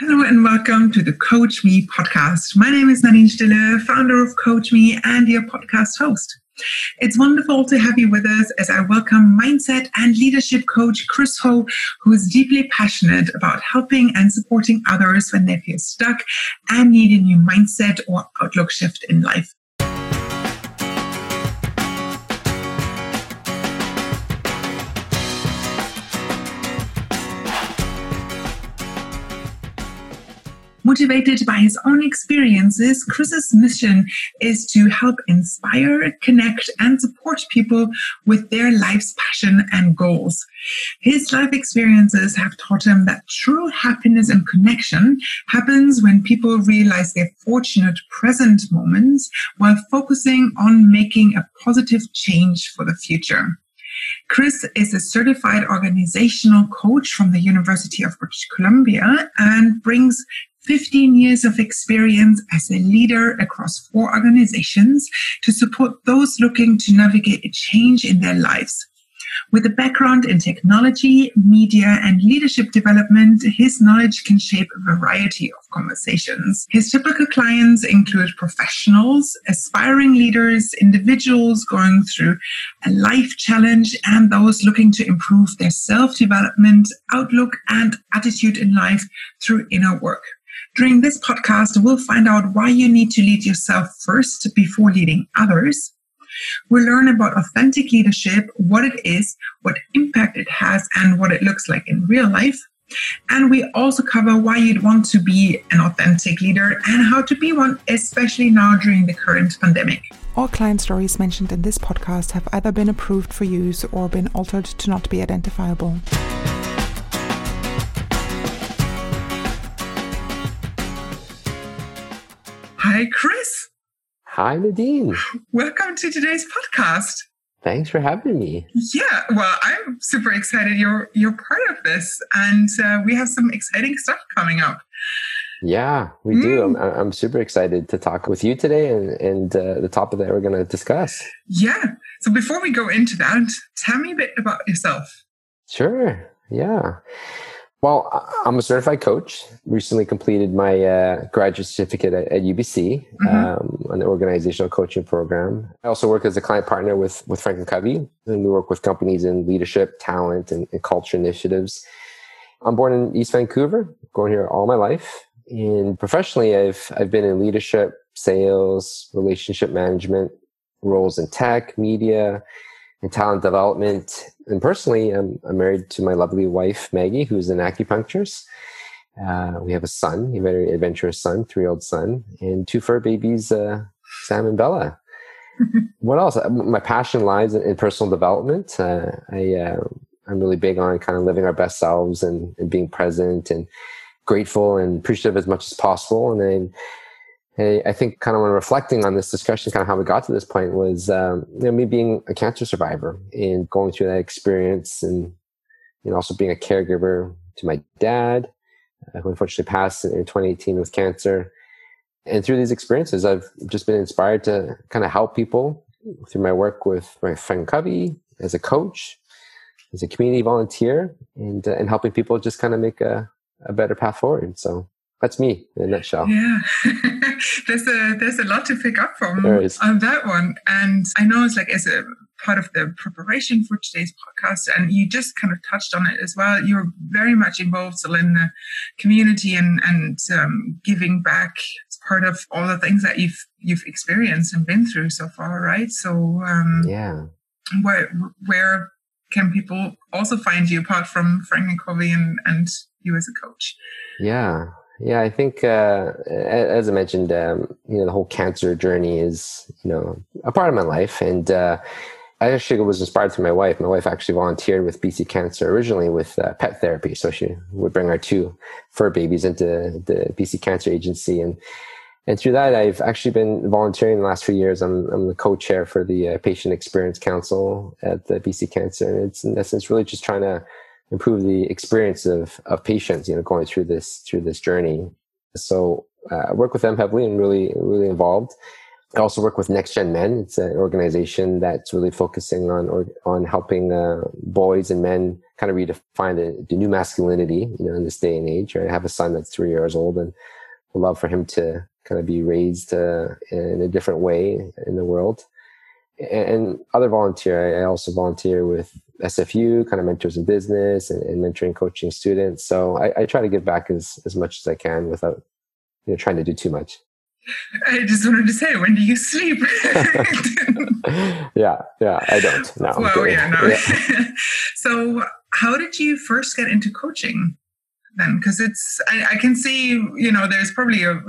Hello and welcome to the Coach Me podcast. My name is Nadine Stille, founder of Coach Me and your podcast host. It's wonderful to have you with us as I welcome mindset and leadership coach Chris Ho, who is deeply passionate about helping and supporting others when they feel stuck and need a new mindset or outlook shift in life. Motivated by his own experiences, Chris's mission is to help inspire, connect, and support people with their life's passion and goals. His life experiences have taught him that true happiness and connection happens when people realize their fortunate present moments while focusing on making a positive change for the future. Chris is a certified organizational coach from the University of British Columbia and brings 15 years of experience as a leader across four organizations to support those looking to navigate a change in their lives. With a background in technology, media, and leadership development, his knowledge can shape a variety of conversations. His typical clients include professionals, aspiring leaders, individuals going through a life challenge, and those looking to improve their self development, outlook, and attitude in life through inner work. During this podcast, we'll find out why you need to lead yourself first before leading others. We'll learn about authentic leadership, what it is, what impact it has, and what it looks like in real life. And we also cover why you'd want to be an authentic leader and how to be one, especially now during the current pandemic. All client stories mentioned in this podcast have either been approved for use or been altered to not be identifiable. Hi, Chris. Hi, Nadine. Welcome to today's podcast. Thanks for having me. Yeah, well, I'm super excited you're you're part of this, and uh, we have some exciting stuff coming up. Yeah, we mm. do. I'm, I'm super excited to talk with you today and, and uh, the topic that we're going to discuss. Yeah. So before we go into that, tell me a bit about yourself. Sure. Yeah. Well, I'm a certified coach. Recently completed my uh, graduate certificate at, at UBC, mm-hmm. um, an organizational coaching program. I also work as a client partner with with Franklin Covey, and we work with companies in leadership, talent, and, and culture initiatives. I'm born in East Vancouver, grown here all my life, and professionally, I've I've been in leadership, sales, relationship management roles in tech, media, and talent development. And personally, I'm, I'm married to my lovely wife, Maggie, who's an acupuncturist. Uh, we have a son, a very adventurous son, three year old son, and two fur babies, uh, Sam and Bella. what else? Uh, my passion lies in, in personal development. Uh, I, uh, I'm really big on kind of living our best selves and, and being present and grateful and appreciative as much as possible. And then I think kind of when reflecting on this discussion, kind of how we got to this point was, um, you know, me being a cancer survivor and going through that experience and, you know, also being a caregiver to my dad, uh, who unfortunately passed in 2018 with cancer. And through these experiences, I've just been inspired to kind of help people through my work with my Franklin Covey as a coach, as a community volunteer, and, uh, and helping people just kind of make a, a better path forward. So that's me in a nutshell. Yeah, there's a there's a lot to pick up from on that one, and I know it's like as a part of the preparation for today's podcast, and you just kind of touched on it as well. You're very much involved still in the community and and um, giving back. It's part of all the things that you've you've experienced and been through so far, right? So um, yeah, where where can people also find you apart from Franklin Covey and and you as a coach? Yeah, yeah, I think uh, as I mentioned, um, you know, the whole cancer journey is you know a part of my life, and uh, I actually was inspired through my wife. My wife actually volunteered with BC Cancer originally with uh, pet therapy, so she would bring our two fur babies into the BC Cancer Agency, and and through that, I've actually been volunteering the last few years. I'm, I'm the co-chair for the uh, Patient Experience Council at the BC Cancer, and it's in essence really just trying to improve the experience of, of patients, you know, going through this, through this journey. So uh, I work with them heavily and really, really involved. I also work with Next Gen Men. It's an organization that's really focusing on or, on helping uh, boys and men kind of redefine the, the, new masculinity, you know, in this day and age. Right? I have a son that's three years old, and I love for him to kind of be raised uh, in a different way in the world. And, and other volunteer, I also volunteer with SFU, kind of mentors in business and, and mentoring, coaching students. So I, I try to give back as as much as I can without you know trying to do too much. I just wanted to say, when do you sleep? yeah, yeah, I don't. No. Well, yeah, no. Yeah. so, how did you first get into coaching then? Because it's, I, I, can see, you know, there's probably a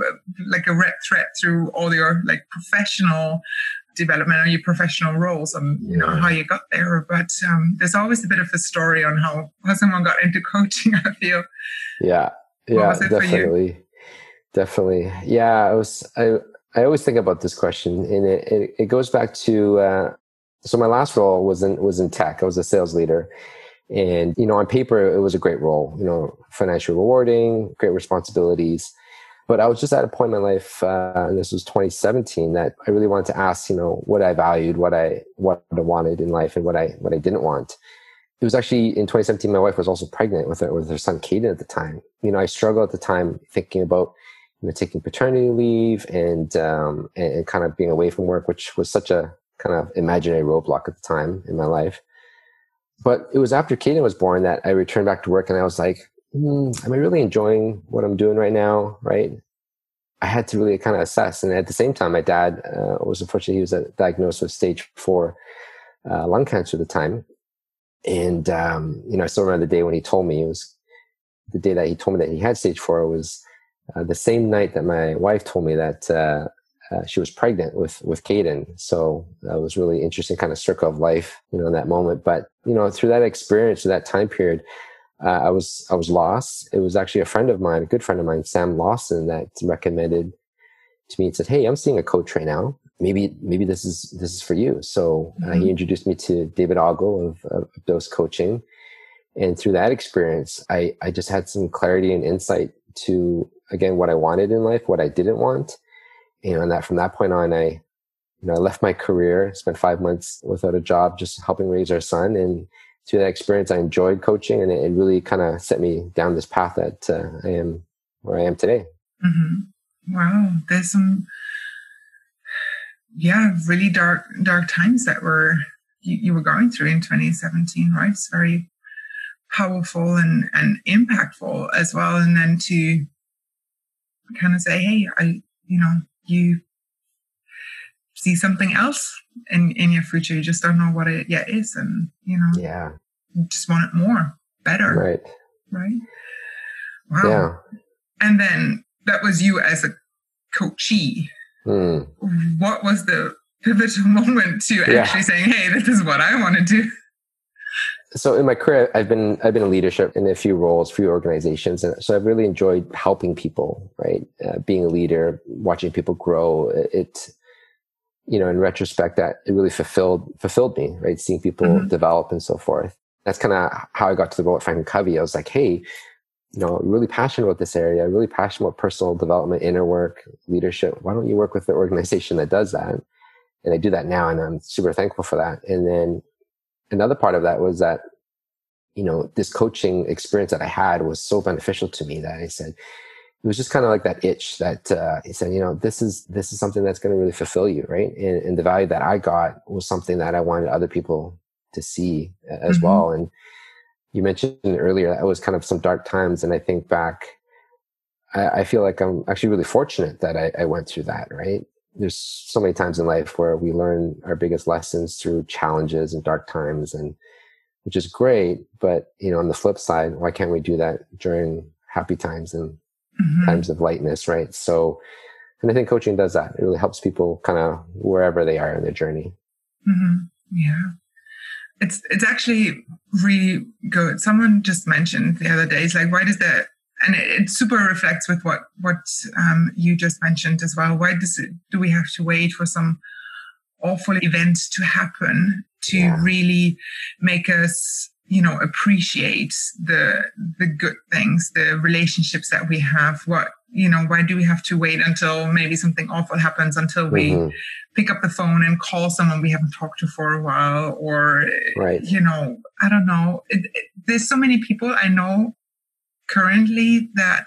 like a red thread through all your like professional development or your professional roles and you know how you got there. But um, there's always a bit of a story on how how someone got into coaching. I feel. Yeah. Yeah, definitely Definitely. Yeah, I was I I always think about this question and it it, it goes back to uh, so my last role was in was in tech. I was a sales leader. And you know, on paper it was a great role, you know, financially rewarding, great responsibilities. But I was just at a point in my life, uh, and this was 2017, that I really wanted to ask, you know, what I valued, what I what I wanted in life, and what I what I didn't want it was actually in 2017 my wife was also pregnant with her with her son Caden at the time. You know, I struggled at the time thinking about you know, taking paternity leave and, um, and, and kind of being away from work, which was such a kind of imaginary roadblock at the time in my life. But it was after Kaden was born that I returned back to work and I was like, hmm, am I really enjoying what I'm doing right now? Right. I had to really kind of assess. And at the same time, my dad uh, was unfortunately, he was diagnosed with stage four uh, lung cancer at the time. And, um, you know, I still remember the day when he told me it was the day that he told me that he had stage four was uh, the same night that my wife told me that uh, uh, she was pregnant with with Caden. So that was really interesting, kind of circle of life, you know, in that moment. But you know, through that experience, through that time period, uh, I was I was lost. It was actually a friend of mine, a good friend of mine, Sam Lawson, that recommended to me and said, "Hey, I'm seeing a coach right now. Maybe maybe this is this is for you." So uh, mm-hmm. he introduced me to David Ogle of, of Dose Coaching, and through that experience, I I just had some clarity and insight to again what I wanted in life, what I didn't want. You know, and that from that point on, I, you know, I left my career, spent five months without a job, just helping raise our son. And through that experience, I enjoyed coaching, and it, it really kind of set me down this path that uh, I am where I am today. Mm-hmm. Wow, there's some, yeah, really dark dark times that were you, you were going through in 2017, right? It's very powerful and and impactful as well, and then to kind of say, hey, I, you know, you see something else in in your future. You just don't know what it yet is, and you know, yeah, you just want it more, better, right, right. Wow. Yeah. And then that was you as a coachee. Hmm. What was the pivotal moment to yeah. actually saying, "Hey, this is what I want to do"? so in my career i've been i've been in leadership in a few roles few organizations and so i've really enjoyed helping people right uh, being a leader watching people grow it you know in retrospect that it really fulfilled fulfilled me right? Seeing people mm-hmm. develop and so forth. That's kind of how i got to the role at franklin covey. I was like hey you know really passionate about this area. Really passionate about personal development inner work leadership. Why don't you work with the organization that does that? And i do that now and i'm super thankful for that. And then another part of that was that you know this coaching experience that i had was so beneficial to me that i said it was just kind of like that itch that uh, he said you know this is this is something that's going to really fulfill you right? And, and, the value that i got was something that i wanted other people to see as mm-hmm. well. And you mentioned earlier that it was kind of some dark times and i think back I, I feel like i'm actually really fortunate that I, I went through that right? There's so many times in life where we learn our biggest lessons through challenges and dark times and which is great but you know on the flip side why can't we do that during happy times and mm-hmm. times of lightness right so and i think coaching does that it really helps people kind of wherever they are in their journey mm-hmm. yeah it's it's actually really good someone just mentioned the other day it's like why does that and it, it, super reflects with what what um, you just mentioned as well. Why does it, do we have to wait for some awful event to happen to yeah. really make us you know appreciate the the good things the relationships that we have what you know why do we have to wait until maybe something awful happens until we mm-hmm. pick up the phone and call someone we haven't talked to for a while or right. you know i don't know it, it, there's so many people i know currently that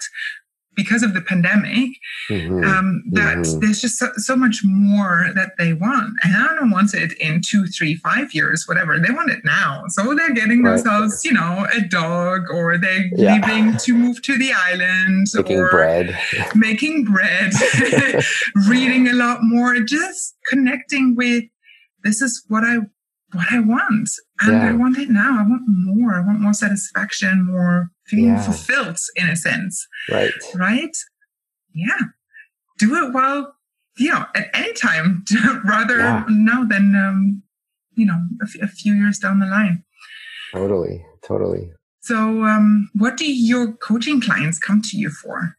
because of the pandemic, mm-hmm. um, that mm-hmm. there's just so, so, much more that they want. And I don't want it in two, three, five years, whatever. They want it now. So they're getting right. themselves, you know, a dog or they're yeah. leaving to move to the island making or bread. making bread, reading a lot more, just connecting with this is what I what I want. And yeah. I want it now. I want more. I want more satisfaction, more feeling yeah. fulfilled in a sense. Right. Right? Yeah. Do it while, you know, at any time, rather yeah. now than, um, you know, a, f- a few years down the line. Totally. Totally. So, um, what do your coaching clients come to you for?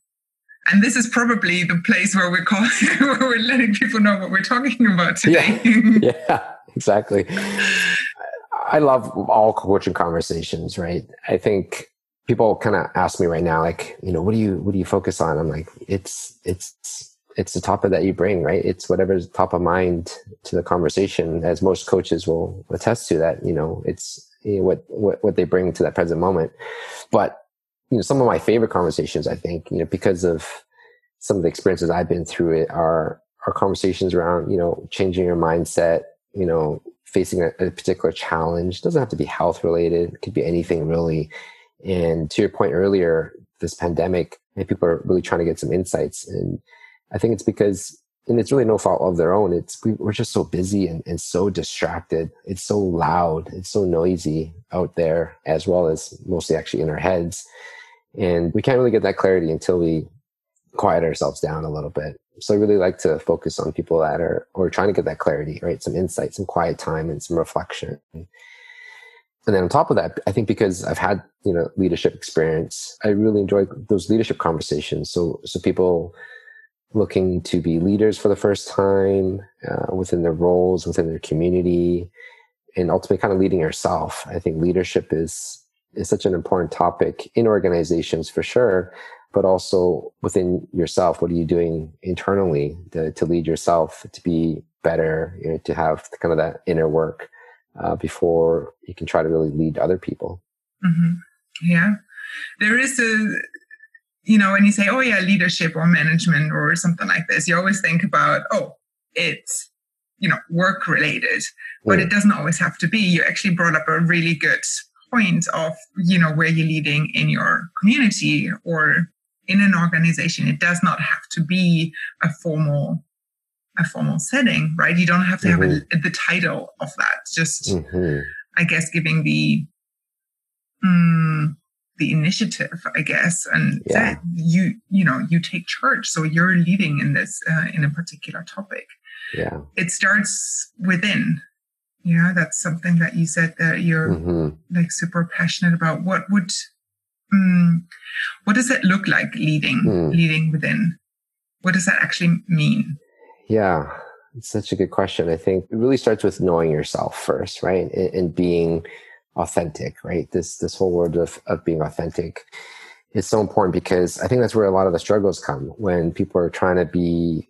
And this is probably the place where we're calling, where we're letting people know what we're talking about today. Yeah, yeah exactly. I love all coaching conversations, right? I think people kind of ask me right now, like, you know, what do you what do you focus on? I'm like, it's it's it's the topic that you bring, right? It's whatever's top of mind to the conversation, as most coaches will attest to that. You know, it's you know, what what what they bring to that present moment. But you know, some of my favorite conversations, I think, you know, because of some of the experiences I've been through, it are are conversations around you know changing your mindset, you know, facing a, a particular challenge. It doesn't have to be health related; it could be anything really and to your point earlier, this pandemic, people are really trying to get some insights. And I think it's because, and it's really no fault of their own. It's, we, are just so busy and, and so distracted. It's so loud. It's so noisy out there, as well as mostly actually in our heads. And we can't really get that clarity until we quiet ourselves down a little bit. So I really like to focus on people that are, or trying to get that clarity, right? Some insight, some quiet time and some reflection and then on top of that, I think because I've had you know leadership experience, I really enjoy those leadership conversations. So so people looking to be leaders for the first time uh, within their roles, within their community, and ultimately kind of leading yourself. I think leadership is is such an important topic in organizations for sure, but also within yourself. What are you doing internally to, to lead yourself to be better, you know, to have kind of that inner work uh, before you can try to really lead other people. Mm-hmm. Yeah. There is a, you know, when you say, oh, yeah, leadership or management or something like this, you always think about, oh, it's, you know, work related, but mm. it doesn't always have to be. You actually brought up a really good point of, you know, where you're leading in your community or in an organization. It does not have to be a formal a formal setting, right? You don't have to mm-hmm. have a, mm-hmm. the title of that. Just, mm-hmm. I guess, giving the um, the initiative, I guess, and yeah. you you know you take charge, so you're leading in this uh, in a particular topic. Yeah, it starts within. Yeah, that's something that you said that you're mm-hmm. like super passionate about. What would um, what does it look like leading mm. leading within? What does that actually mean? Yeah, it's such a good question. I think it really starts with knowing yourself first, right? And, and being authentic, right? This this whole word of, of being authentic is so important because I think that's where a lot of the struggles come when people are trying to be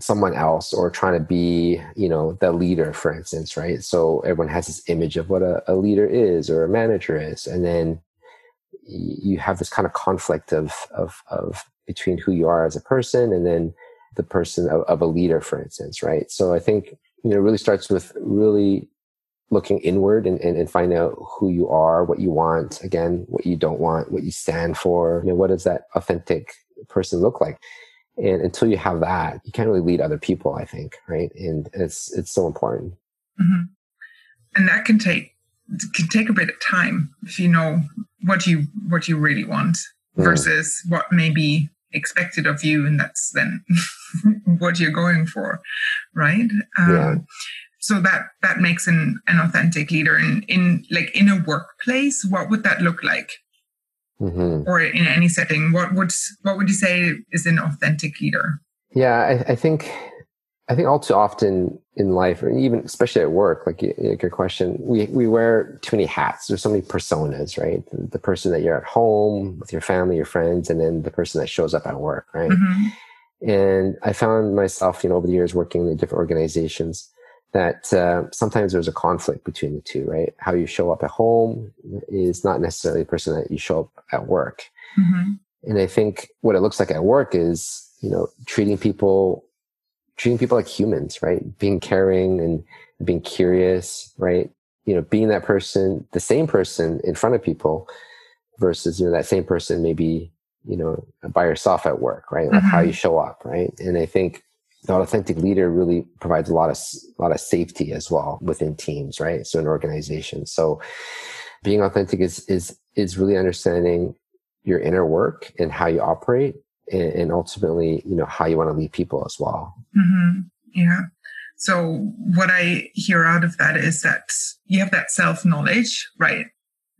someone else or trying to be, you know, the leader, for instance, right? So everyone has this image of what a, a leader is or a manager is. And then you have this kind of conflict of, of, of between who you are as a person and then the person of, of a leader, for instance, right? So I think, you know, it really starts with really looking inward and, and, and find out who you are, what you want, again, what you don't want, what you stand for, you know, what does that authentic person look like? And until you have that, you can't really lead other people, I think, right? And it's it's so important. Mm-hmm. And that can take can take a bit of time if you know what you what you really want mm. versus mm. what maybe expected of you and that's then what you're going for right um, yeah. so that that makes an an authentic leader in in like in a workplace what would that look like mm-hmm. or in any setting what would what would you say is an authentic leader yeah I, I think I think all too often in life, or even especially at work, like, like your question, we, we wear too many hats. There's so many personas, right? The, the, person that you're at home with your family, your friends, and then the person that shows up at work, right? Mm-hmm. And I found myself, you know, over the years working in different organizations that uh, sometimes there's a conflict between the two, right? How you show up at home is not necessarily the person that you show up at work. Mm-hmm. And I think what it looks like at work is, you know, treating people treating people like humans, right? Being caring and being curious, right? You know, being that person, the same person in front of people versus, you know, that same person maybe, you know, by yourself at work, right? Like mm-hmm. how you show up, right? And I think the authentic leader really provides a lot of, a lot of safety as well within teams, right? So in organizations. So being authentic is, is, is really understanding your inner work and how you operate and, and ultimately, you know, how you want to lead people as well. Mm-hmm. Yeah. So what I hear out of that is that you have that self knowledge, right?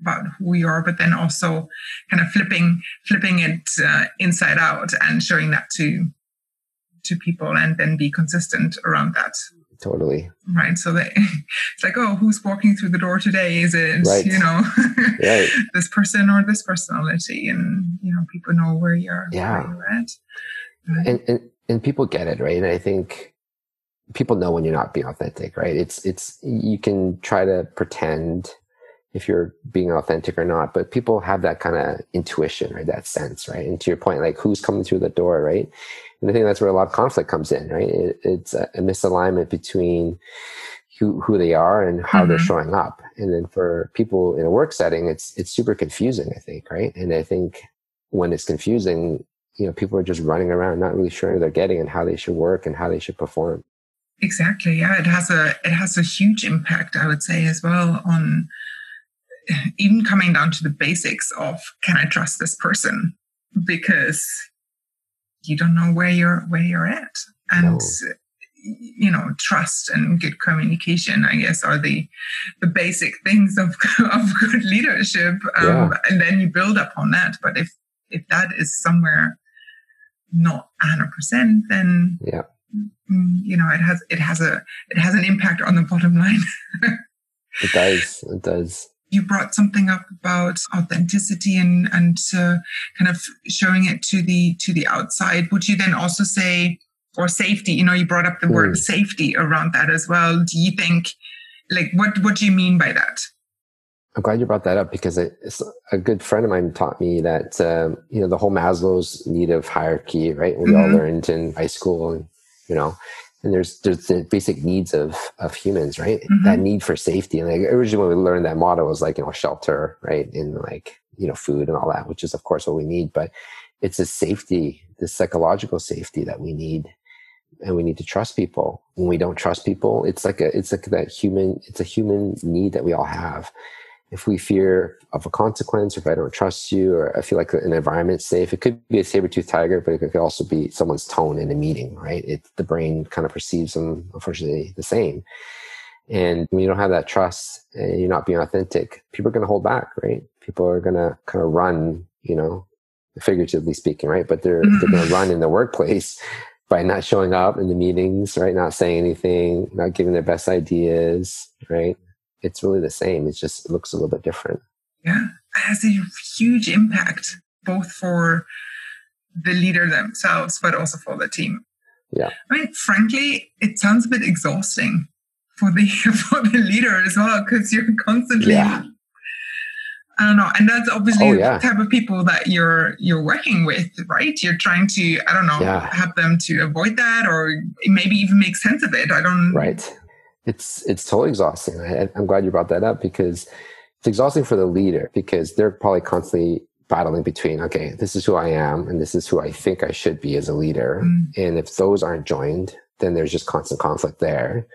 about who you are, but then also kind of flipping, flipping it uh, inside out and showing that to, to people and then be consistent around that. Totally. Right. So that it's like, oh, who's walking through the door today? Is it, right. you know, right. this person or this personality? And, you know, people know where you're, yeah. Where you're at. Right. And, and, and people get it. Right. And I think people know when you're not being authentic, right? It's, it's, you can try to pretend if you're being authentic or not, but people have that kind of intuition, right? That sense, right? And to your point, like who's coming through the door, right? And I think that's where a lot of conflict comes in, right? It, it's a, a, misalignment between who, who they are and how mm-hmm. they're showing up. And then for people in a work setting, it's, it's super confusing, I think, right? And I think when it's confusing, you know, people are just running around, not really sure they're getting and how they should work and how they should perform. Exactly. Yeah. It has a, it has a huge impact, I would say as well on even coming down to the basics of, can I trust this person? Because you don't know where you're where you're at. And no. you know trust and good communication i guess are the the basic things of of good leadership. Um, yeah. and then you build upon that. But if if that is somewhere not 100% then yeah. Mm, you know it has it has a it has an impact on the bottom line. It does. It does you brought something up about authenticity and and uh, kind of showing it to the to the outside would you then also say or safety you know you brought up the mm. word hmm. safety around that as well do you think like what what do you mean by that i'm glad you brought that up because it's a good friend of mine taught me that um, you know the whole maslow's need of hierarchy right we mm-hmm. all learned in high school and you know and there's there's the basic needs of of humans right? Mm-hmm. that need for safety. And like originally when we learned that motto was like you know shelter right? And like you know food and all that which is of course what we need. But it's a safety the psychological safety that we need. And we need to trust people. When we don't trust people it's like a it's like that human it's a human need that we all have if we fear of a consequence, or if I don't trust you, or I feel like an environment's safe, it could be a saber-tooth tiger, but it could also be someone's tone in a meeting, right? It, the brain kind of perceives them, unfortunately, the same. And when you don't have that trust and you're not being authentic, people are going to hold back, right? People are going to kind of run, you know, figuratively speaking, right? But they're, they're going to run in the workplace by not showing up in the meetings, right? Not saying anything, not giving their best ideas, right? It's really the same. It just looks a little bit different. Yeah, it has a huge impact both for the leader themselves, but also for the team. Yeah. I mean, frankly, it sounds a bit exhausting for the for the leader as well because you're constantly. Yeah. I don't know, and that's obviously oh, yeah. the type of people that you're you're working with, right? You're trying to, I don't know, yeah. have them to avoid that, or maybe even make sense of it. I don't. Right it's it's totally exhausting. I, I'm glad you brought that up because it's exhausting for the leader because they're probably constantly battling between okay, this is who I am and this is who I think I should be as a leader. Mm. And if those aren't joined, then there's just constant conflict there.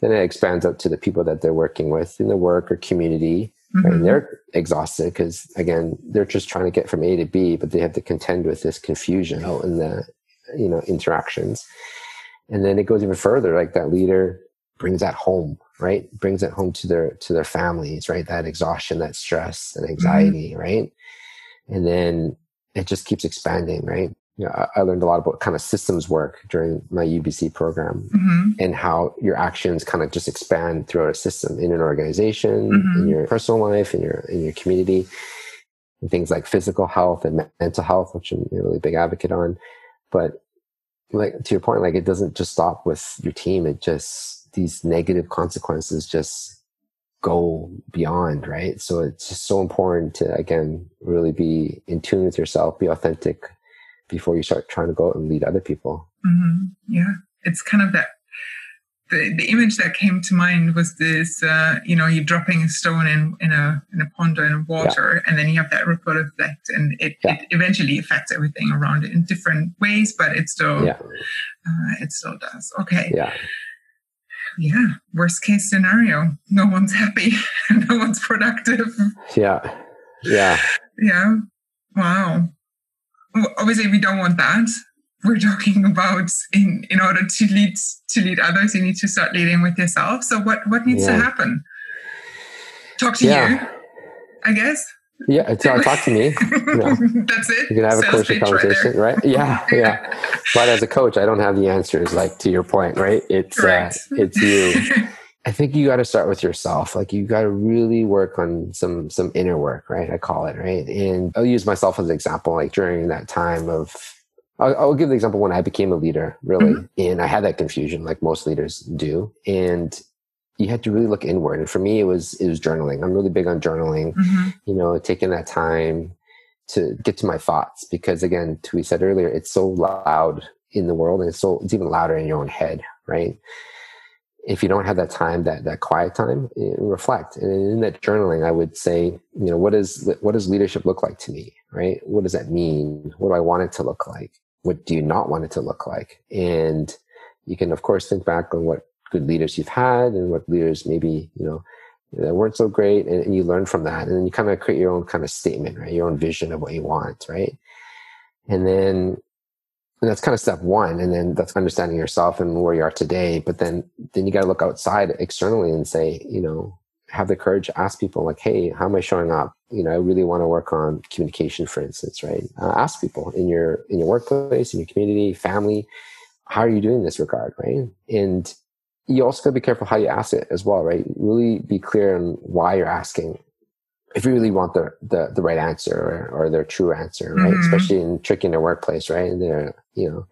Then it expands up to the people that they're working with in the work or community. Mm-hmm. And they're exhausted because again, they're just trying to get from A to B, but they have to contend with this confusion out in the you know interactions. And then it goes even further, like that leader brings that home right brings it home to their to their families right that exhaustion that stress and mm-hmm. anxiety mm-hmm. right and then it just keeps expanding right yeah, I learned a lot about kind of systems work during my UBC program Mm-hmm. and how your actions kind of just expand throughout a system in an organization, Mhm. in your personal life, in your in your community, and things like physical health and mental health, which I'm a really big advocate on. But like to your point, like it doesn't just stop with your team. It just these negative consequences just go beyond, right? So it's just so important to again really be in tune with yourself, be authentic before you start trying to go out and lead other people. hmm Yeah, it's kind of that. The, the image that came to mind was this, uh, you know, you're dropping a stone in, in a in a pond or in water, and then you have that ripple effect, and it, Yeah. it eventually affects everything around it in different ways, but it still Yeah, uh, it still does. Okay, yeah, yeah. Worst case scenario, no one's happy, no one's productive. yeah, yeah. Yeah. Wow. Well, Obviously, we don't want that. We're talking about in in order to lead to lead others, you need to start leading with yourself. So what what needs to happen? Talk to Yeah. you, I guess. Yeah, it's, uh, talk to me. Yeah. That's it. You can have a Sales coaching pitch right conversation, right? Yeah, yeah. But as a coach, I don't have the answers. Like to your point, right? It's uh, it's you. I think you got to start with yourself. Like you got to really work on some some inner work, right? I call it right. And I'll use myself as an example. Like during that time of, I'll, I'll give the example when I became a leader, really, and I had that confusion, like most leaders do, and you had to really look inward. And for me, it was it was journaling. I'm really big on journaling Mhm. you know, taking that time to get to my thoughts because again, to we said earlier, it's so loud in the world and it's so it's even louder in your own head, right? If you don't have that time, that that quiet time, eh, reflect. And in that journaling, I would say, you know, what is what does leadership look like to me, right? What does that mean? What do I want it to look like? What do you not want it to look like? And you can, of course, think back on what good leaders you've had and what leaders maybe you know that weren't so great and, and you learn from that. And then you kind of create your own kind of statement right? Your own vision of what you want right? And then and that's kind of step one and then that's understanding yourself and where you are today. But then then you got to look outside externally and say you know have the courage to ask people like hey how am i showing up? You know i really want to work on communication for instance right? Uh, ask people in your in your workplace in your community family how are you doing in this regard? Right? And you also got to be careful how you ask it as well, right? Really be clear on why you're asking. If you really want the the, the right answer or, or their true answer, right? Mhm. Especially in tricky in a workplace, right? And they're you know,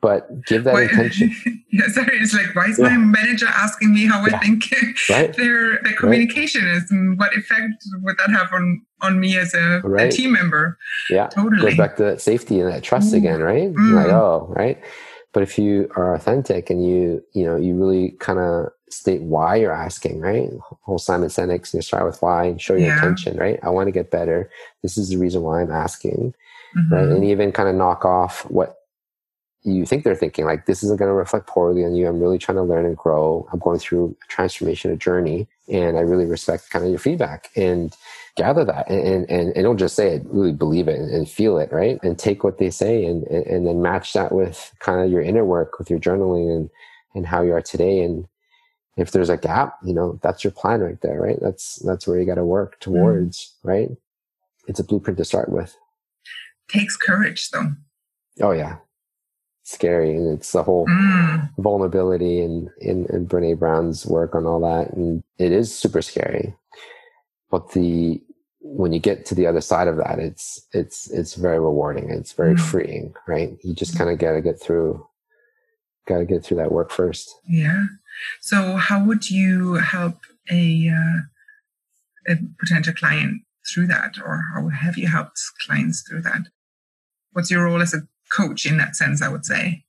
but give that Why- intention, yeah, sorry. It's like, why is Yeah. my manager asking me how Yeah. I think right? their their communication is, and what effect would that have on on me as a, a team member? Yeah, Totally. goes back to that safety and that trust Mm. again, right? Mm. Like oh, right. But if you are authentic and you you know you really kind of state why you're asking, right? Whole Simon Sinek's you start with why and show your Yeah. intention, right? I want to get better. This is the reason why I'm asking. Mhm. right? And even kind of knock off what you think they're thinking. Like this isn't going to reflect poorly on you. I'm really trying to learn and grow. I'm going through a transformation, a journey, and I really respect kind of your feedback and gather that and and, and don't just say it, really believe it and, and feel it, right? And take what they say and, and and then match that with kind of your inner work, with your journaling and and how you are today and. If there's a gap, you know that's your plan right there, right? That's that's where you got to work towards, right? It's a blueprint to start with. Takes courage, though. Oh yeah, scary, and it's the whole Mm. vulnerability and in and Brene Brown's work on all that, and it is super scary. But the when you get to the other side of that, it's it's it's very rewarding. It's very Mm. freeing, right? You just kind of got to get through, got to get through that work first. Yeah. So, how would you help a uh, a potential client through that, or how have you helped clients through that? What's your role as a coach in that sense? I would say.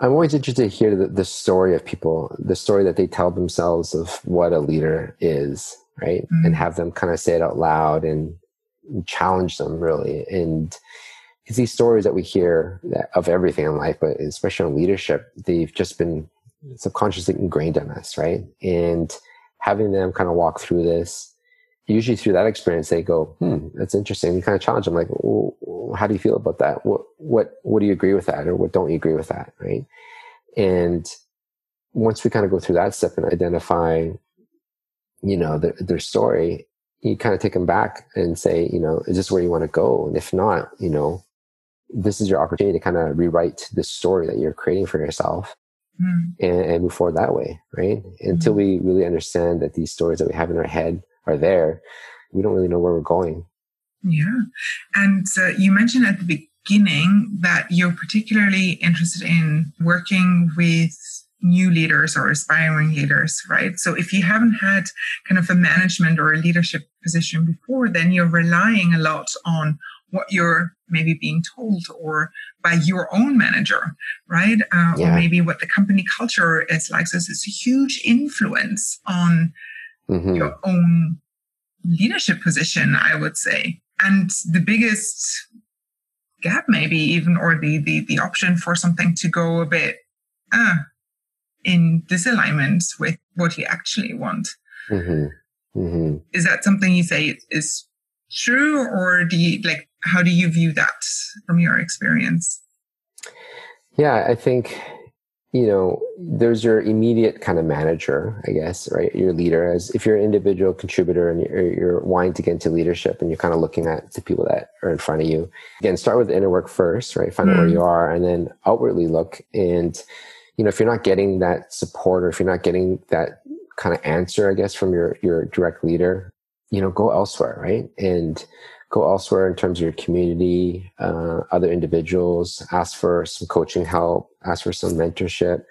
I'm always interested to hear the, the story of people, the story that they tell themselves of what a leader is, right? Mhm. And have them kind of say it out loud and challenge them really. And because these stories that we hear that, of everything in life, but especially on leadership, they've just been subconsciously ingrained in us, right? And having them kind of walk through this, usually through that experience, they go, "Hmm, that's interesting." You kind of challenge them, like, well, "How do you feel about that? What, what, what do you agree with that, or what don't you agree with that?" Right? And once we kind of go through that step and identify, you know, their, their story, you kind of take them back and say, you know, is this where you want to go? And if not, you know, this is your opportunity to kind of rewrite the story that you're creating for yourself Mm. and, and move forward that way, right? Until Mhm. we really understand that these stories that we have in our head are there, we don't really know where we're going. Yeah. And uh, you mentioned at the beginning that you're particularly interested in working with new leaders or aspiring leaders, right? So if you haven't had kind of a management or a leadership position before, then you're relying a lot on what you're maybe being told or by your own manager, right? Uh, Yeah. Or maybe what the company culture is like. So it's a huge influence on hmm your own leadership position, I would say. And the biggest gap, maybe even, or the the, the option for something to go a bit uh, in disalignment with what you actually want. hmm hmm Is that something you say is true, or do you like? How do you view that from your experience? Yeah, I think, you know, there's your immediate kind of manager, I guess, right? Your leader. As if you're an individual contributor and you're, you're wanting to get into leadership and you're kind of looking at the people that are in front of you. Again, start with the inner work first, right? Find out where Mm. you are and then outwardly look. And, you know, if you're not getting that support or if you're not getting that kind of answer, I guess, from your, your direct leader, you know, go elsewhere, right? And, go elsewhere in terms of your community, uh, other individuals, ask for some coaching help, ask for some mentorship.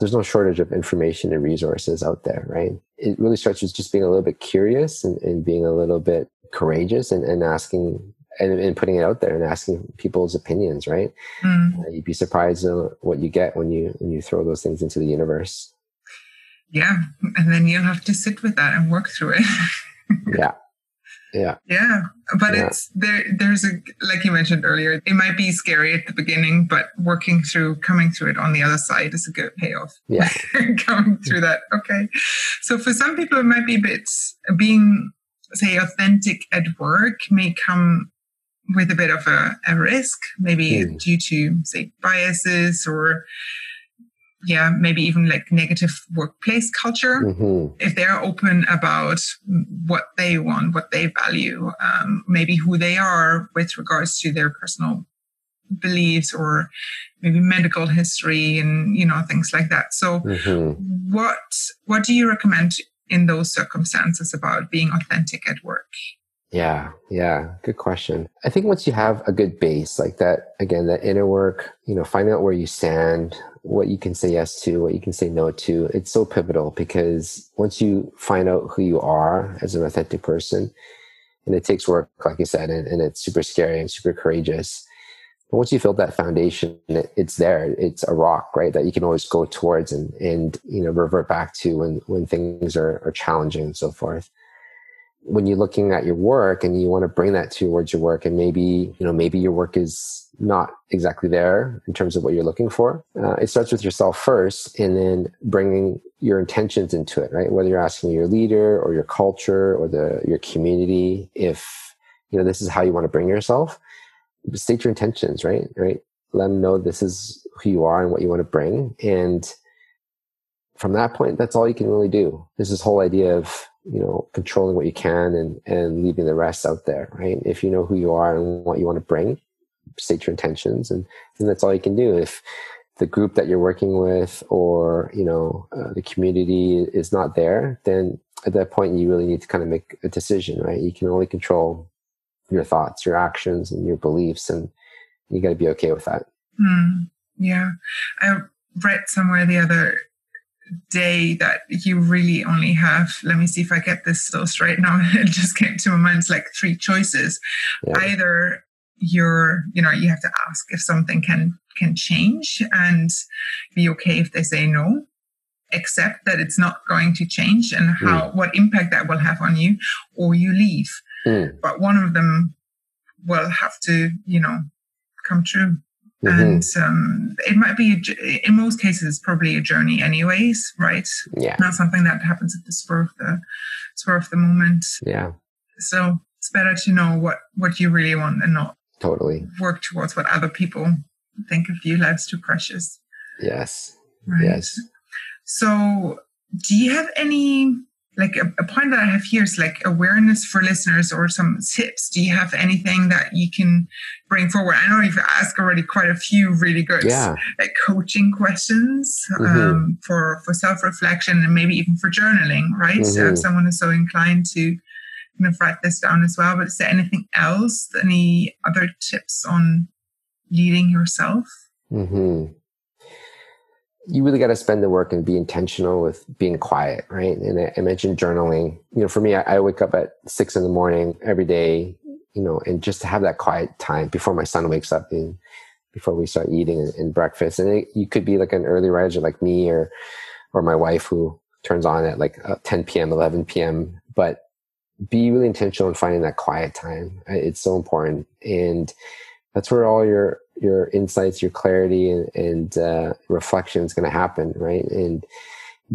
There's no shortage of information and resources out there, right? It really starts with just being a little bit curious and, and being a little bit courageous and, and asking and, and putting it out there and asking people's opinions, right? Mm, Uh, you'd be surprised at what you get when you when you throw those things into the universe. yeah, and then you'll have to sit with that and work through it. Yeah. Yeah. Yeah, but Yeah. it's there. There's a like you mentioned earlier. It might be scary at the beginning, but working through, coming through it on the other side is a good payoff. Yeah. coming through that. Okay, so for some people, it might be a bit being, say, authentic at work may come with a bit of a, a risk, maybe Hmm. due to say biases or yeah, maybe even like negative workplace culture hmm if they're open about what they want, what they value, um, maybe who they are with regards to their personal beliefs or maybe medical history and you know things like that. So, hmm what what do you recommend in those circumstances about being authentic at work? Yeah, yeah, good question. I think once you have a good base like that, again, that inner work, you know, finding out where you stand, what you can say yes to, what you can say no to, it's so pivotal because once you find out who you are as an authentic person, and it takes work, like you said, and, and it's super scary and super courageous. But once you build that foundation, it, it's there. It's a rock, right? That you can always go towards and and you know revert back to when when things are, are challenging and so forth when you're looking at your work and you want to bring that towards your work and maybe you know maybe your work is not exactly there in terms of what you're looking for uh, it starts with yourself first and then bringing your intentions into it right? Whether you're asking your leader or your culture or the your community if you know this is how you want to bring yourself state your intentions right? Right? Let them know this is who you are and what you want to bring. And from that point that's all you can really do. There's this whole idea of you know controlling what you can and and leaving the rest out there right? If you know who you are and what you want to bring state your intentions and and that's all you can do. If the group that you're working with or you know uh, the community is not there then at that point you really need to kind of make a decision right? You can only control your thoughts your actions and your beliefs and you got to be okay with that. Hmm. yeah, I read somewhere the other day that you really only have. Let me see if I get this still straight now. It just came to my mind. It's like three choices. yeah Either you're, you know, you have to ask if something can can change and be okay if they say no. Accept that it's not going to change and how what impact that will have on you, or you leave. Mm, But one of them will have to, you know, come true mhm, and um, it might be a in most cases probably a journey anyways right? Yeah. Not something that happens at the spur of the spur of the moment. Yeah. So it's better to know what what you really want and not totally. work towards what other people think of you life's too precious. Yes. Right. Yes. so do you have any like a, a, point that I have here is like awareness for listeners or some tips. Do you have anything that you can bring forward? I know you've asked already quite a few really good yeah. like coaching questions mm-hmm. um, for for self reflection and maybe even for journaling, right? Mm-hmm. So if someone is so inclined to kind of write this down as well. But is there anything else? Any other tips on leading yourself? Mm-hmm you really got to spend the work and be intentional with being quiet, right? And I, mentioned journaling. You know, for me, I, I, wake up at six in the morning every day, you know, and just to have that quiet time before my son wakes up and before we start eating and, and breakfast. And it, you could be like an early riser like me or, or my wife who turns on at like uh, 10 p.m., 11 p.m. But be really intentional in finding that quiet time. It's so important. And that's where all your your insights, your clarity, and, and uh, reflection is going to happen, right? And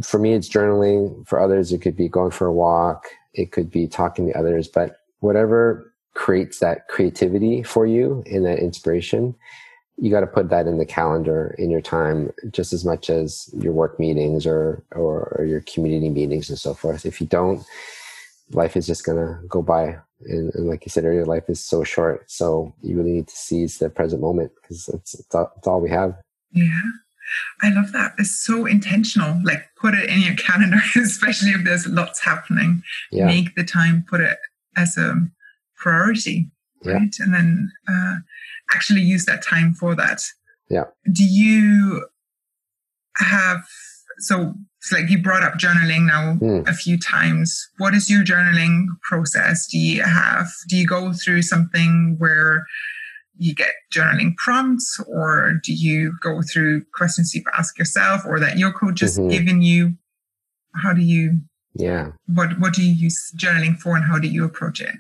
for me, it's journaling. For others, it could be going for a walk. It could be talking to others. But whatever creates that creativity for you and that inspiration, you got to put that in the calendar in your time just as much as your work meetings or, or, or your community meetings and so forth. If you don't, life is just going to go by and, and, like you said earlier, life is so short. So you really need to seize the present moment because it's, it's, all, it's all we have. Yeah. I love that. It's so intentional. Like put it in your calendar, especially if there's lots happening. Yeah. Make the time, put it as a priority. Yeah. Right. And then uh, actually use that time for that. Yeah. Do you have so it's like you brought up journaling now mm. a few times. What is your journaling process? Do you have, do you go through something where you get journaling prompts or do you go through questions you ask yourself or that your coach has mm-hmm. given you? How do you, yeah. What, what do you use journaling for and how do you approach it?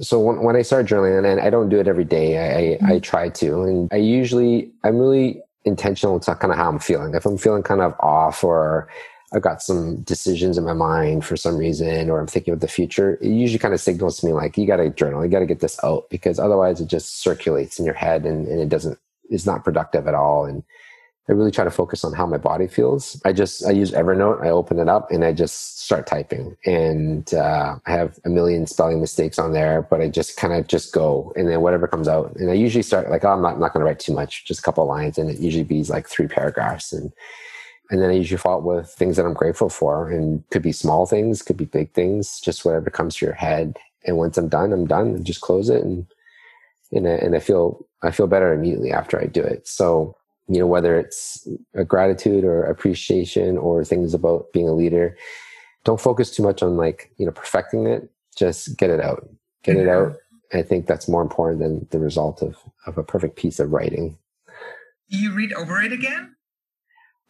So when, when I start journaling, and I don't do it every day, I, I, mm-hmm. I try to, and I usually, I'm really intentional to kind of how I'm feeling. If I'm feeling kind of off or I've got some decisions in my mind for some reason, or I'm thinking of the future, it usually kind of signals to me like, you got to journal, you got to get this out because otherwise it just circulates in your head and, and it doesn't, it's not productive at all. And I really try to focus on how my body feels. I just I use Evernote. I open it up and I just start typing, and uh, I have a million spelling mistakes on there, but I just kind of just go, and then whatever comes out. And I usually start like, oh, I'm not I'm not going to write too much, just a couple lines, and it usually be like three paragraphs, and and then I usually follow up with things that I'm grateful for, and could be small things, could be big things, just whatever comes to your head. And once I'm done, I'm done. And just close it, and and I, and I feel I feel better immediately after I do it. So you know, whether it's a gratitude or appreciation or things about being a leader, don't focus too much on like, you know, perfecting it. Just get it out. Get it out. I think that's more important than the result of, of a perfect piece of writing. Do you read over it again?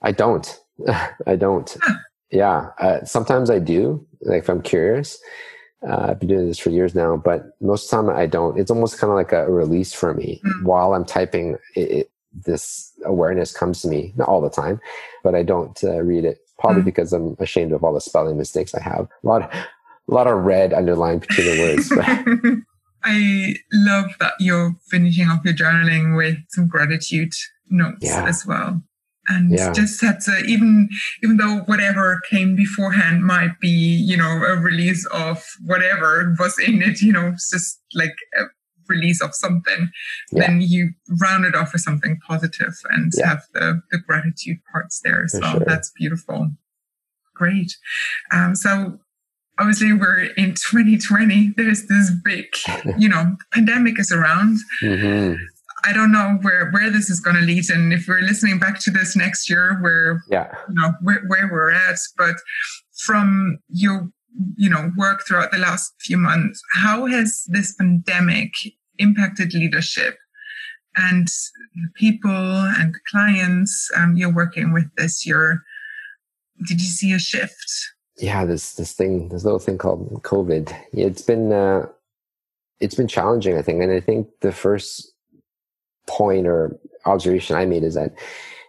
I don't. I don't. Huh. Yeah. Uh, sometimes I do, like if I'm curious. Uh, I've been doing this for years now, but most of the time I don't. It's almost kind of like a release for me. Mm. While I'm typing, it, it, this awareness comes to me not all the time but i don't uh, read it probably mm. because i'm ashamed of all the spelling mistakes i have a lot of, a lot of red underlined the words i love that you're finishing off your journaling with some gratitude notes yeah. as well and yeah. just that uh, even even though whatever came beforehand might be you know a release of whatever was in it you know it's just like a release of something, yeah. then you round it off with something positive and yeah. have the, the gratitude parts there as For well. Sure. That's beautiful. Great. Um, so obviously we're in 2020. There's this big, you know, pandemic is around. Mm-hmm. I don't know where where this is going to lead, and if we're listening back to this next year, where yeah, you know where, where we're at. But from your you know work throughout the last few months, how has this pandemic impacted leadership. And the people and the clients um, you're working with this year did you see a shift? Yeah this this thing this little thing called covid. It's been uh, it's been challenging i think. And i think the first point or observation i made is that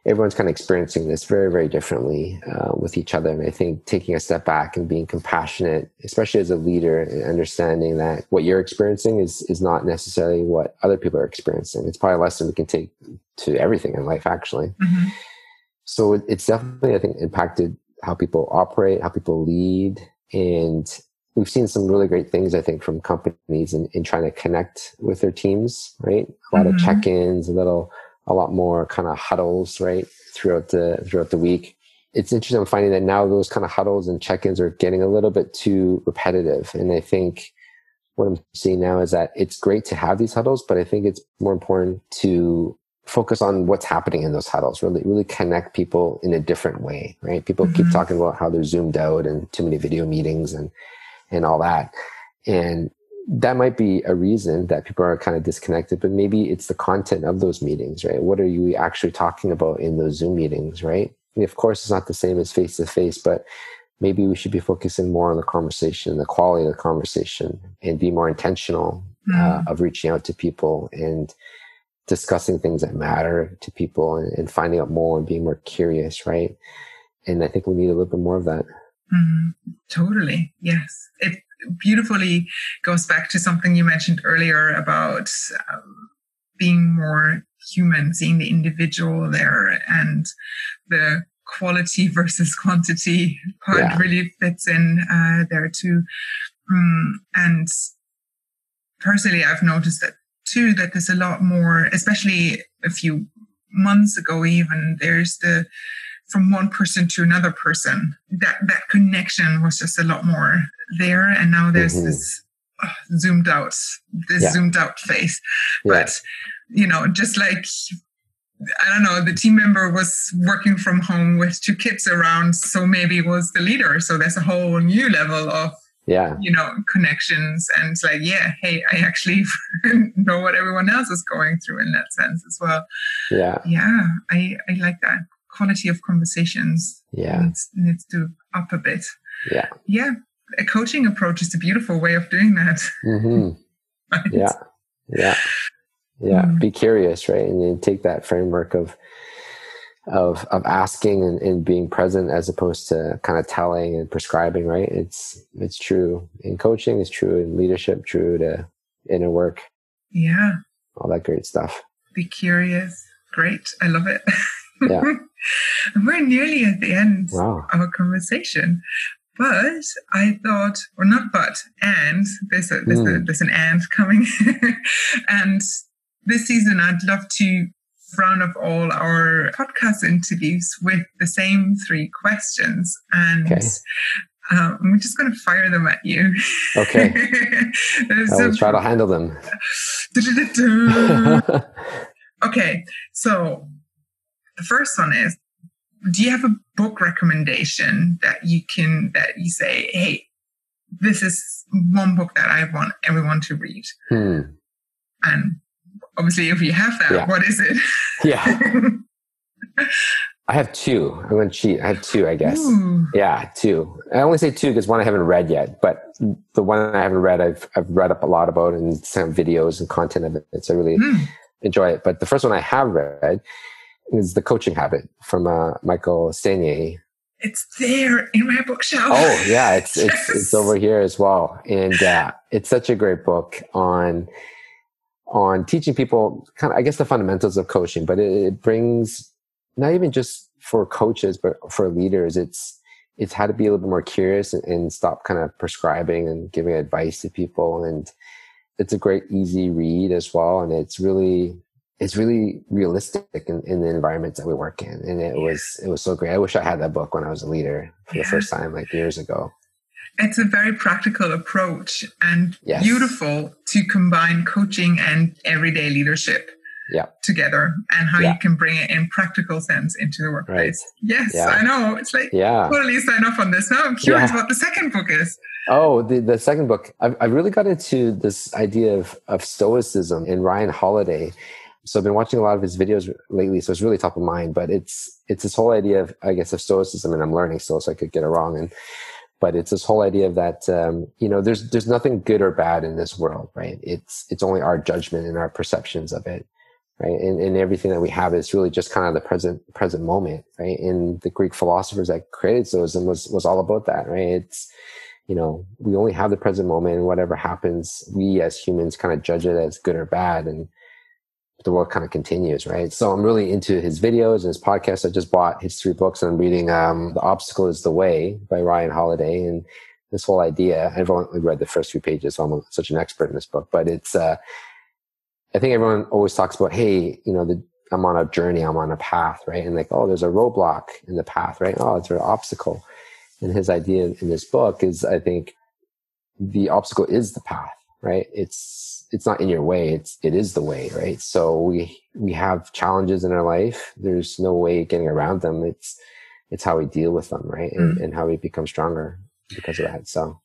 everyone's kind of experiencing this very, very differently uh, with each other. And I think taking a step back and being compassionate, especially as a leader, and understanding that what you're experiencing is is not necessarily what other people are experiencing. It's probably a lesson we can take to everything in life, actually. Mm-hmm. So it, it's definitely, I think, impacted how people operate, how people lead. And we've seen some really great things, I think, from companies in, in trying to connect with their teams, right? A lot mm-hmm. of check-ins, a little, a lot more kind of huddles, right? Throughout the, throughout the week. It's interesting. I'm finding that now those kind of huddles and check-ins are getting a little bit too repetitive. And I think what I'm seeing now is that it's great to have these huddles, but I think it's more important to focus on what's happening in those huddles really really connect people in a different way right people mm-hmm. keep talking about how they're zoomed out and too many video meetings and and all that and that might be a reason that people are kind of disconnected but maybe it's the content of those meetings right what are you actually talking about in those zoom meetings right and of course it's not the same as face to face but maybe we should be focusing more on the conversation the quality of the conversation and be more intentional mm. uh, of reaching out to people and discussing things that matter to people and, and, finding out more and being more curious, right? And I think we need a little bit more of that. Mm-hmm. Totally. Yes. It beautifully goes back to something you mentioned earlier about um, being more human, seeing the individual there and the quality versus quantity part yeah. really fits in uh, there too. Um, and personally, I've noticed that too that there's a lot more, especially a few months ago, even there's the from one person to another person. That that connection was just a lot more there, and now there's mm-hmm. this uh, zoomed out, this yeah. zoomed out face. Yeah. But you know, just like I don't know, the team member was working from home with two kids around, so maybe it was the leader. So there's a whole new level of yeah you know connections and it's like yeah hey i actually know what everyone else is going through in that sense as well yeah yeah i i like that quality of conversations. Yeah. Needs, needs to up a bit. Yeah. Yeah a coaching approach is a beautiful way of doing that. Mm-hmm. right? yeah. Yeah. Yeah mm-hmm. be curious right? And then take that framework of of of asking and, and being present as opposed to kind of telling and prescribing right? It's it's true in coaching it's true in leadership true to inner work. Yeah. All that great stuff. Be curious. Great. I love it yeah we're nearly at the end wow. of our conversation but I thought, or not but, and there's a, there's, mm. a, there's an and coming. and this season, I'd love to round of all our podcast interviews with the same three questions. And okay. um, I'm just going to fire them at you. Okay. I'll try to handle them. okay. So the first one is do you have a book recommendation that you can that you say hey this is one book that i want everyone to read hmm. and obviously if you have that yeah. what is it yeah i have two i'm going to cheat i have two i guess Ooh. yeah two i only say two because one i haven't read yet but the one i haven't read i've, I've read up a lot about and some videos and content of it so i really mm. enjoy it but the first one i have read is the coaching habit from uh, michael Stanier it's there in my bookshelf. Oh yeah, it's yes. it's it's over here as well, and uh, it's such a great book on on teaching people kind of, I guess, the fundamentals of coaching, but it, it, brings not even just for coaches, but for leaders, it's, it's how to be a little bit more curious and, and stop kind of prescribing and giving advice to people. And it's a great, easy read as well. And it's really, it's really realistic in, in the environments that we work in. And it was, it was so great. I wish I had that book when I was a leader for the first time, like years ago it's a very practical approach and yes. beautiful to combine coaching and everyday leadership yeah. together and how yeah. you can bring it in practical sense into the workplace. Right. Yes, yeah. I know. It's like yeah. totally sign off on this. Now I'm curious yeah. what the second book is. Oh, the, the second book. I've, i really got into this idea of, of stoicism in Ryan Holiday. So I've been watching a lot of his videos lately, so it's really top of mind. But it's it's this whole idea of I guess of stoicism, and I'm learning still, so I could get it wrong. And but it's this whole idea of that um, you know there's there's nothing good or bad in this world right it's it's only our judgment and our perceptions of it right and, and everything that we have is really just kind of the present present moment right and the greek philosophers that created stoicism was was all about that right it's you know we only have the present moment and whatever happens we as humans kind of judge it as good or bad and the world kind of continues, right? So I'm really into his videos and his podcast. I just bought his three books and I'm reading um, The Obstacle is the Way by Ryan Holiday. And this whole idea, I've only read the first few pages, so I'm such an expert in this book, but it's, uh, I think everyone always talks about, hey, you know, the, I'm on a journey, I'm on a path, right? And like, oh, there's a roadblock in the path, right? Oh, it's an obstacle. And his idea in this book is, I think, the obstacle is the path, right? It's it's not in your way; it's it is the way, right? So we we have challenges in our life. There's no way getting around them. It's it's how we deal with them, right? And, mm. and how we become stronger because of that. So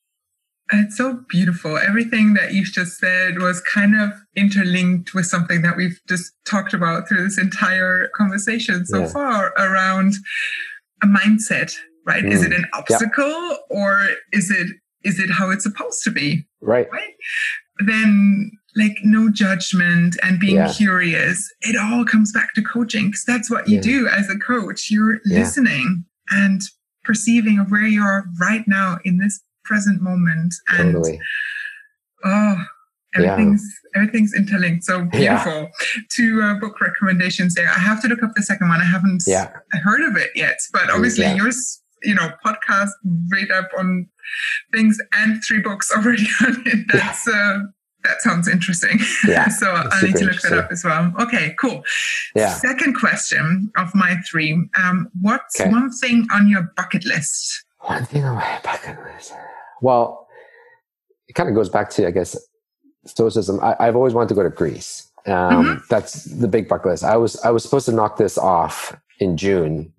it's so beautiful. Everything that you've just said was kind of interlinked with something that we've just talked about through this entire conversation so yeah. far around a mindset, right? Mm. Is it an obstacle or is it is it how it's supposed to be? Right. Right. Then like no judgment and being yeah. curious. It all comes back to coaching because that's what you yeah. do as a coach. You're yeah. listening and perceiving of where you are right now in this present moment. And totally. oh, everything's everything's interlinked. So beautiful. Two uh, book recommendations there. I have to look up the second one. I haven't yeah. heard of it yet, but obviously yours you know, podcast read up on things and three books already on it. That's uh, that sounds interesting. Yeah, so I need to look that up as well. Okay, cool. Yeah. Second question of my three. Um, what's okay. one thing on your bucket list? One thing on my bucket list. Well, it kind of goes back to, I guess, stoicism. I, have always wanted to go to Greece. Um, mm-hmm. That's the big bucket list. I was I was supposed to knock this off in June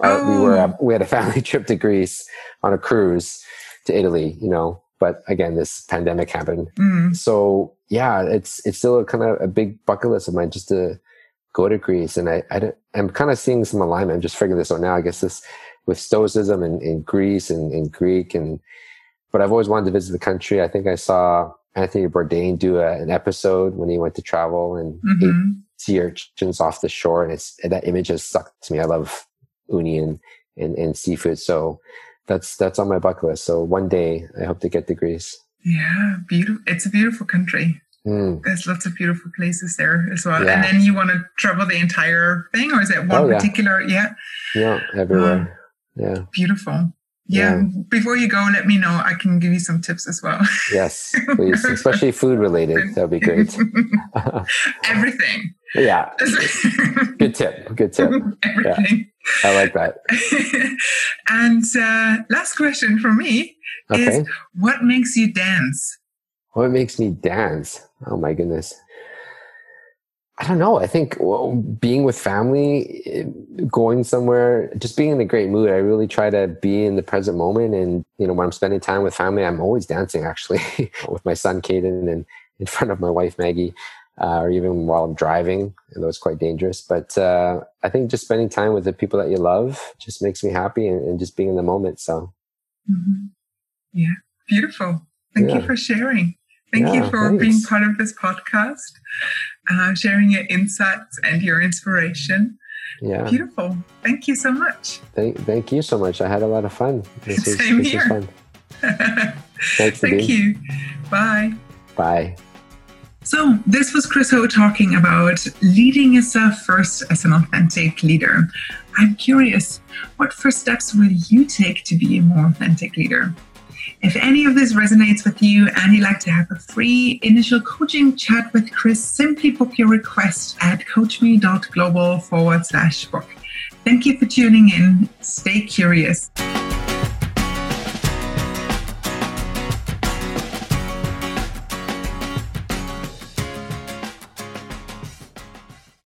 uh, we were uh, we had a family trip to Greece on a cruise to Italy, you know. But again, this pandemic happened, mm. so yeah, it's it's still a kind of a big bucket list of mine just to go to Greece. And I, I am kind of seeing some alignment. I'm just figuring this out now. I guess this with Stoicism and in Greece and in Greek and but I've always wanted to visit the country. I think I saw Anthony Bourdain do a, an episode when he went to travel and mm-hmm. ate sea urchins off the shore, and it's that image has stuck to me. I love uni and, and, and seafood. So that's that's on my bucket list. So one day I hope to get to Greece. Yeah, beautiful. It's a beautiful country. Mm. There's lots of beautiful places there as well. Yeah. And then you want to travel the entire thing, or is it one oh, particular? Yeah. Yeah, everywhere. Uh, yeah. Beautiful. Yeah. yeah. Before you go, let me know. I can give you some tips as well. Yes, please. Especially food related. That'd be great. Everything. Yeah. Good tip. Good tip. Everything. Yeah. I like that. and uh, last question for me okay. is what makes you dance? What makes me dance? Oh my goodness. I don't know. I think well, being with family, eh, going somewhere, just being in a great mood. I really try to be in the present moment. And, you know, when I'm spending time with family, I'm always dancing actually with my son, Caden, and in front of my wife, Maggie, uh, or even while I'm driving. And it's quite dangerous. But uh, I think just spending time with the people that you love just makes me happy and, and just being in the moment. So, mm-hmm. yeah, beautiful. Thank yeah. you for sharing. Thank yeah, you for thanks. being part of this podcast, uh, sharing your insights and your inspiration. Yeah. Beautiful. Thank you so much. Thank, thank you so much. I had a lot of fun. This was, Same this here. fun. Thanks, thank you. Bye. Bye. So, this was Chris Ho talking about leading yourself first as an authentic leader. I'm curious, what first steps will you take to be a more authentic leader? If any of this resonates with you and you'd like to have a free initial coaching chat with Chris, simply book your request at coachme.global forward slash book. Thank you for tuning in. Stay curious.